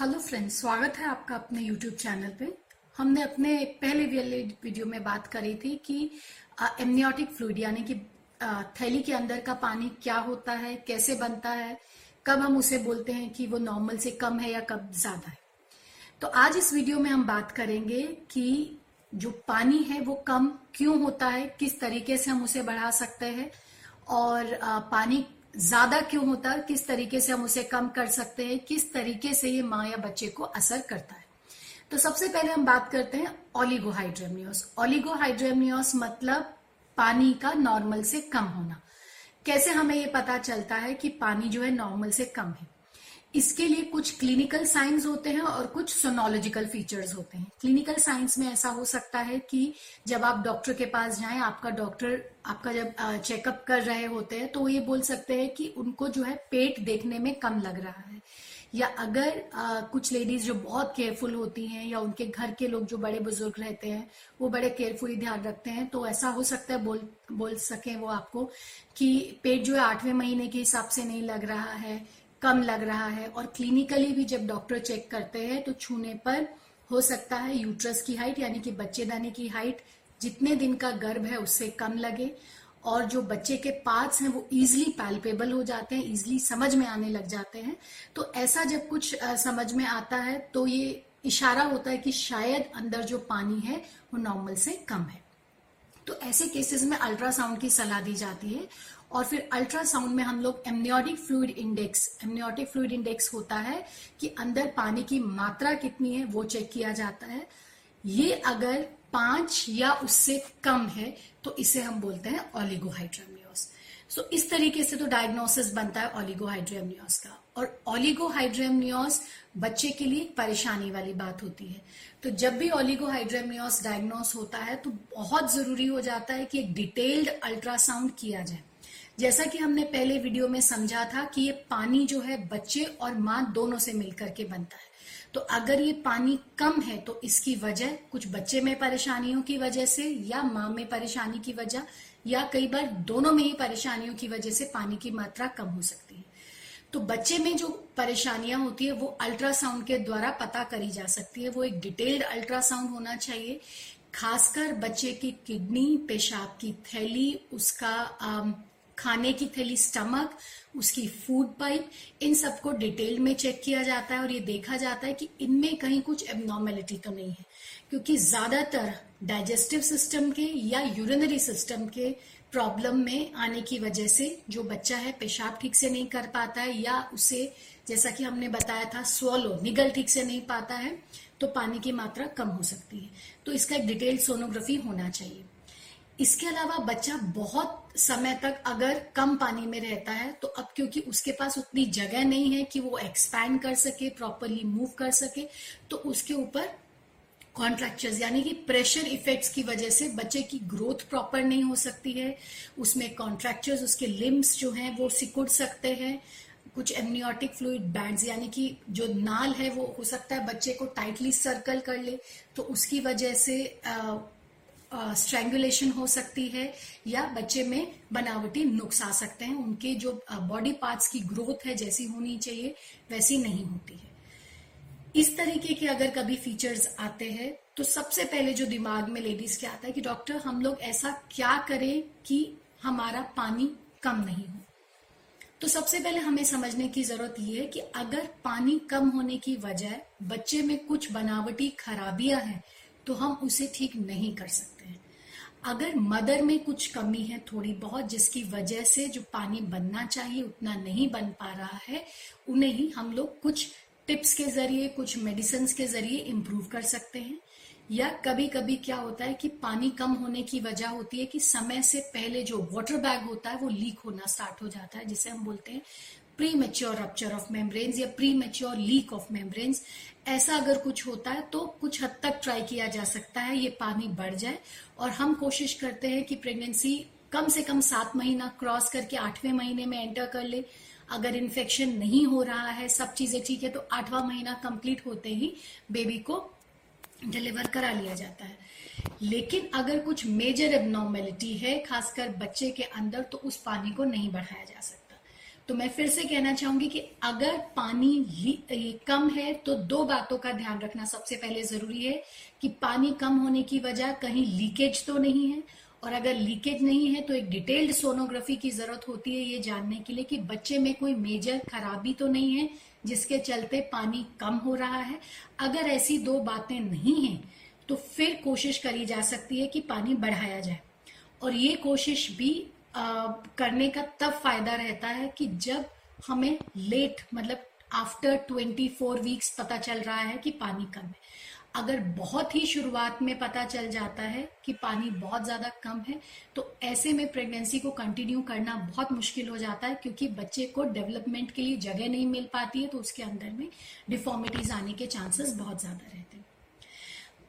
Hello friends, स्वागत है आपका अपने यूट्यूब चैनल पे। हमने अपने पहले वीडियो में बात करी थी कि एमनियोटिक फ्लूड यानी कि थैली के अंदर का पानी क्या होता है, कैसे बनता है, कब हम उसे बोलते हैं कि वो नॉर्मल से कम है या कब ज़्यादा है। तो आज इस वीडियो में हम बात करेंगे कि जो पानी है वो कम क्यों होता है, किस तरीके से हम उसे बढ़ा सकते हैं, और पानी ज़्यादा क्यों होता है किस तरीके से हम उसे कम कर सकते हैं, किस तरीके से ये माँ या बच्चे को असर करता है। तो सबसे पहले हम बात करते हैं ओलिगोहाइड्रेमियोस। ओलिगोहाइड्रेमियोस मतलब पानी का नॉर्मल से कम होना। कैसे हमें ये पता चलता है कि पानी जो है नॉर्मल से कम है? इसके लिए कुछ क्लिनिकल साइंस होते हैं और कुछ सोनोलॉजिकल फीचर्स होते हैं। क्लिनिकल साइंस में ऐसा हो सकता है कि जब आप डॉक्टर के पास जाएँ आपका डॉक्टर आपका जब चेकअप कर रहे होते हैं तो ये बोल सकते हैं कि उनको जो है पेट देखने में कम लग रहा है। या अगर आ, कुछ लेडीज़ जो बहुत केयरफुल होती हैं या उनके घर के लोग जो बड़े बुज़ुर्ग रहते हैं वो बड़े केयरफुली ध्यान रखते हैं तो ऐसा हो सकता है बोल बोल सके वो आपको कि पेट जो है आठवें महीने के हिसाब से नहीं लग रहा है। कम लग रहा है और क्लिनिकली भी जब डॉक्टर चेक करते हैं तो छूने पर हो सकता है यूट्रस की हाइट यानी कि बच्चेदानी की हाइट जितने दिन का गर्भ है उससे कम लगे और जो बच्चे के पार्ट्स हैं वो इजिली पैल्पेबल हो जाते हैं इजिली समझ में आने लग जाते हैं। तो ऐसा जब कुछ समझ में आता है तो ये इशारा होता है कि शायद अंदर जो पानी है वो नॉर्मल से कम है। तो ऐसे केसेस में अल्ट्रासाउंड की सलाह दी जाती है और फिर अल्ट्रासाउंड में हम लोग amniotic fluid index amniotic fluid index होता है कि अंदर पानी की मात्रा कितनी है, वो चेक किया जाता है। ये अगर पाँच या उससे कम है तो इसे हम बोलते हैं ऑलिगोहाइड्रेमियोस सो इस तरीके से तो डायग्नोसिस बनता है ऑलिगोहाइड्रेमियोस का। और ऑलिगोहाइड्रेमियोस बच्चे के लिए परेशानी वाली बात होती है। तो जब भी ऑलिगोहाइड्रेमियोस डायग्नोस होता है तो बहुत ज़रूरी हो जाता है कि एक डिटेल्ड अल्ट्रासाउंड किया जाए। जैसा कि हमने पहले वीडियो में समझा था कि ये पानी जो है, बच्चे और माँ दोनों से मिलकर के बनता है। तो अगर ये पानी कम है तो इसकी वजह, कुछ बच्चे में परेशानियों की वजह से, या माँ में परेशानी की वजह, या कई बार दोनों में ही परेशानियों की वजह से पानी की मात्रा कम हो सकती है। तो बच्चे में जो परेशानियाँ होती है, वो अल्ट्रासाउंड के द्वारा पता करी जा सकती है। वो एक डिटेल्ड अल्ट्रासाउंड होना चाहिए। खासकर बच्चे की किडनी, पेशाब की थैली, उसका खाने की थैली, स्टमक, उसकी फ़ूड पाइप, इन सबको डिटेल में चेक किया जाता है और ये देखा जाता है कि इनमें कहीं कुछ एबनॉर्मेलिटी तो नहीं है। क्योंकि ज़्यादातर डाइजेस्टिव सिस्टम के या यूरिनरी सिस्टम के प्रॉब्लम में आने की वजह से जो बच्चा है पेशाब ठीक से नहीं कर पाता है या उसे, जैसा कि हमने बताया था स्वलो निगल ठीक से नहीं पाता है तो पानी की मात्रा कम हो सकती है। तो इसका एक डिटेल सोनोग्राफी होना चाहिए। इसके अलावा बच्चा बहुत समय तक अगर कम पानी में रहता है तो अब क्योंकि उसके पास उतनी जगह नहीं है कि वो एक्सपैंड कर सके प्रॉपरली मूव कर सके तो उसके ऊपर कॉन्ट्रैक्चर्स यानी कि प्रेशर इफेक्ट्स की वजह से बच्चे की ग्रोथ प्रॉपर नहीं हो सकती है। उसमें कॉन्ट्रैक्चर्स उसके लिम्स जो हैं, वो सिकुड़ सकते हैं। कुछ एमनियोटिक फ्लूड बैंड्स यानी कि जो नाल है, वो हो सकता है बच्चे को टाइटली सर्कल कर ले। तो उसकी वजह से स्ट्रेंगुलेशन हो सकती है, या बच्चे में बनावटी नुक्स आ सकते हैं। उनके जो बॉडी पार्ट्स की ग्रोथ है, जैसी होनी चाहिए, वैसी नहीं होती है। इस तरीके के अगर कभी फीचर्स आते हैं तो सबसे पहले जो दिमाग में लेडीज़ के आता है कि, डॉक्टर, हम लोग ऐसा क्या करें कि हमारा पानी कम नहीं हो? तो सबसे पहले हमें समझने की ज़रूरत यह है कि अगर पानी कम होने की वजह बच्चे में कुछ बनावटी खराबियाँ हैं तो हम उसे ठीक नहीं कर सकते हैं। अगर मदर में कुछ कमी है थोड़ी बहुत, जिसकी वजह से जो पानी बनना चाहिए, उतना नहीं बन पा रहा है, उन्हें ही हम लोग कुछ टिप्स के ज़रिए, कुछ मेडिसिन के ज़रिए इम्प्रूव कर सकते हैं। या कभी कभी क्या होता है कि पानी कम होने की वजह होती है कि समय से पहले जो वाटर बैग होता है वो लीक होना स्टार्ट हो जाता है, जिसे हम बोलते हैं premature rupture of membranes या premature leak of membranes ऐसा अगर कुछ होता है तो कुछ हद तक ट्राई किया जा सकता है, ये पानी बढ़ जाए। और हम कोशिश करते हैं कि प्रेगनेंसी कम से कम सात महीना क्रॉस करके आठवें महीने में एंटर कर ले। अगर इन्फेक्शन नहीं हो रहा है, सब चीज़ें ठीक है तो आठवां महीना कंप्लीट होते ही बेबी को डिलीवर करा लिया जाता है। लेकिन अगर कुछ मेजर एबनॉर्मेलिटी है, खासकर बच्चे के अंदर तो उस पानी को नहीं बढ़ाया जा सकता। तो मैं फिर से कहना चाहूँगी कि अगर पानी कम है तो दो बातों का ध्यान रखना सबसे पहले ज़रूरी है कि पानी कम होने की वजह कहीं लीकेज तो नहीं है और अगर लीकेज नहीं है तो एक डिटेल्ड सोनोग्राफी की ज़रूरत होती है ये जानने के लिए कि बच्चे में कोई मेजर खराबी तो नहीं है जिसके चलते पानी कम हो रहा है। अगर ऐसी दो बातें नहीं हैं तो फिर कोशिश करी जा सकती है कि पानी बढ़ाया जाए। और ये कोशिश भी आ, करने का तब फ़ायदा रहता है कि जब हमें लेट मतलब आफ्टर 24 वीक्स पता चल रहा है कि पानी कम है। अगर बहुत ही शुरुआत में पता चल जाता है कि पानी बहुत ज़्यादा कम है तो ऐसे में प्रेगनेंसी को कंटिन्यू करना बहुत मुश्किल हो जाता है क्योंकि बच्चे को डेवलपमेंट के लिए जगह नहीं मिल पाती है तो उसके अंदर में डिफॉर्मिटीज आने के चांसेस बहुत ज़्यादा रहते हैं।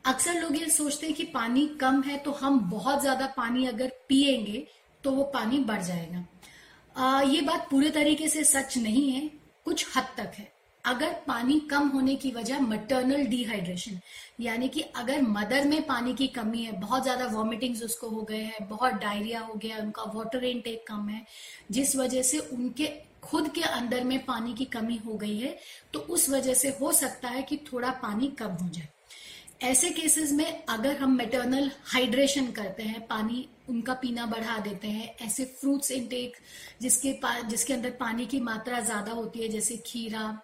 अक्सर लोग ये सोचते हैं कि पानी कम है तो हम बहुत ज़्यादा पानी अगर पिएँगे तो वो पानी बढ़ जाएगा। आ, ये बात पूरे तरीके से सच नहीं है कुछ हद तक है। अगर पानी कम होने की वजह मटर्नल डिहाइड्रेशन यानी कि अगर मदर में पानी की कमी है, बहुत ज़्यादा वॉमिटिंग्स उसको हो गए हैं, बहुत डायरिया हो गया उनका वाटर इनटेक कम है, जिस वजह से उनके खुद के अंदर में पानी की कमी हो गई है तो उस वजह से हो सकता है कि थोड़ा पानी कम हो जाए। ऐसे केसेस में अगर हम मेटर्नल हाइड्रेशन करते हैं, पानी उनका पीना बढ़ा देते हैं, ऐसे फ्रूट्स इनटेक जिसके जिसके अंदर पानी की मात्रा ज़्यादा होती है, जैसे खीरा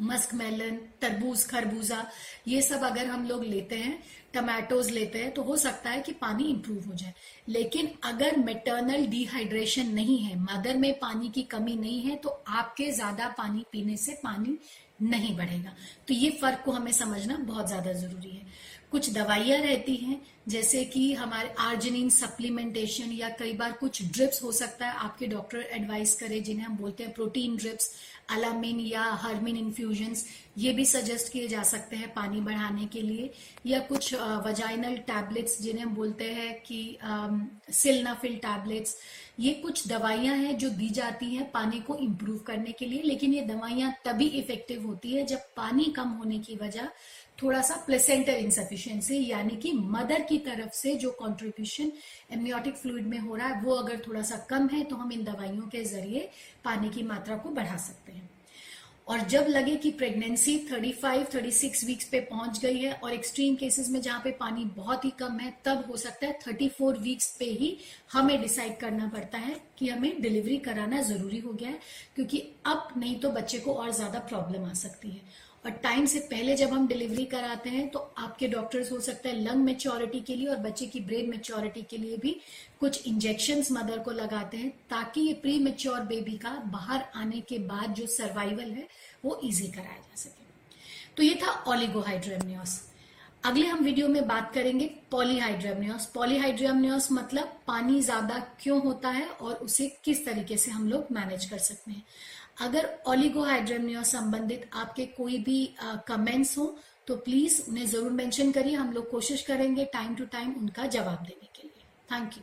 मस्क मेलन, तरबूज, खरबूजा, ये सब अगर हम लोग लेते हैं टमाटोज लेते हैं तो हो सकता है कि पानी इंप्रूव हो जाए। लेकिन अगर मेटर्नल डिहाइड्रेशन नहीं है मदर में पानी की कमी नहीं है तो आपके ज़्यादा पानी पीने से पानी नहीं बढ़ेगा। तो ये फ़र्क को हमें समझना बहुत ज़्यादा ज़रूरी है। कुछ दवाइयाँ रहती हैं, जैसे कि हमारे आर्जिनिन सप्लीमेंटेशन या कई बार कुछ ड्रिप्स हो सकता है, आपके डॉक्टर एडवाइस करे, जिन्हें हम बोलते हैं प्रोटीन ड्रिप्स अलामिन या हर्मिन इन्फ्यूजन ये भी सजेस्ट किए जा सकते हैं पानी बढ़ाने के लिए, या कुछ वजाइनल टैबलेट्स जिन्हें हम बोलते हैं कि सिलनाफिल टैबलेट्स ये कुछ दवाइयाँ हैं जो दी जाती हैं पानी को इम्प्रूव करने के लिए, लेकिन ये दवाइयाँ तभी इफ़ेक्टिव होती है जब पानी कम होने की वजह थोड़ा सा प्लेसेंटर इंसफिशियंसी यानी कि मदर की तरफ़ से जो कंट्रीब्यूशन एमनियोटिक फ्लूड में हो रहा है वो अगर थोड़ा सा कम है तो हम इन दवाइयों के ज़रिए पानी की मात्रा को बढ़ा सकते हैं। और जब लगे कि प्रेगनेंसी 35, 36 वीक्स पे पहुँच गई है और एक्सट्रीम केसेस में जहाँ पे पानी बहुत ही कम है तब हो सकता है 34 वीक्स पे ही हमें डिसाइड करना पड़ता है कि हमें डिलीवरी कराना ज़रूरी हो गया है क्योंकि अब नहीं तो बच्चे को और ज़्यादा प्रॉब्लम आ सकती है। और टाइम से पहले जब हम डिलीवरी कराते हैं तो आपके डॉक्टर्स हो सकता है लंग मेच्योरिटी के लिए और बच्चे की ब्रेन मेच्योरिटी के लिए भी कुछ इंजेक्शन मदर को लगाते हैं, ताकि ये प्री मेच्योर बेबी का बाहर आने के बाद जो सर्वाइवल है, वो इजी कराया जा सके। तो ये था ऑलिगोहाइड्रेमनियोस अगले हम वीडियो में बात करेंगे पॉलीहाइड्रेमनियोस पॉलीहाइड्रेमनियोस मतलब पानी ज़्यादा क्यों होता है और उसे किस तरीके से हम लोग मैनेज कर सकते हैं। अगर ओलिगोहाइड्रेमिया संबंधित आपके कोई भी कमेंट्स हो तो प्लीज़ उन्हें ज़रूर मेंशन करिए। हम लोग कोशिश करेंगे टाइम टू टाइम उनका जवाब देने के लिए। Thank you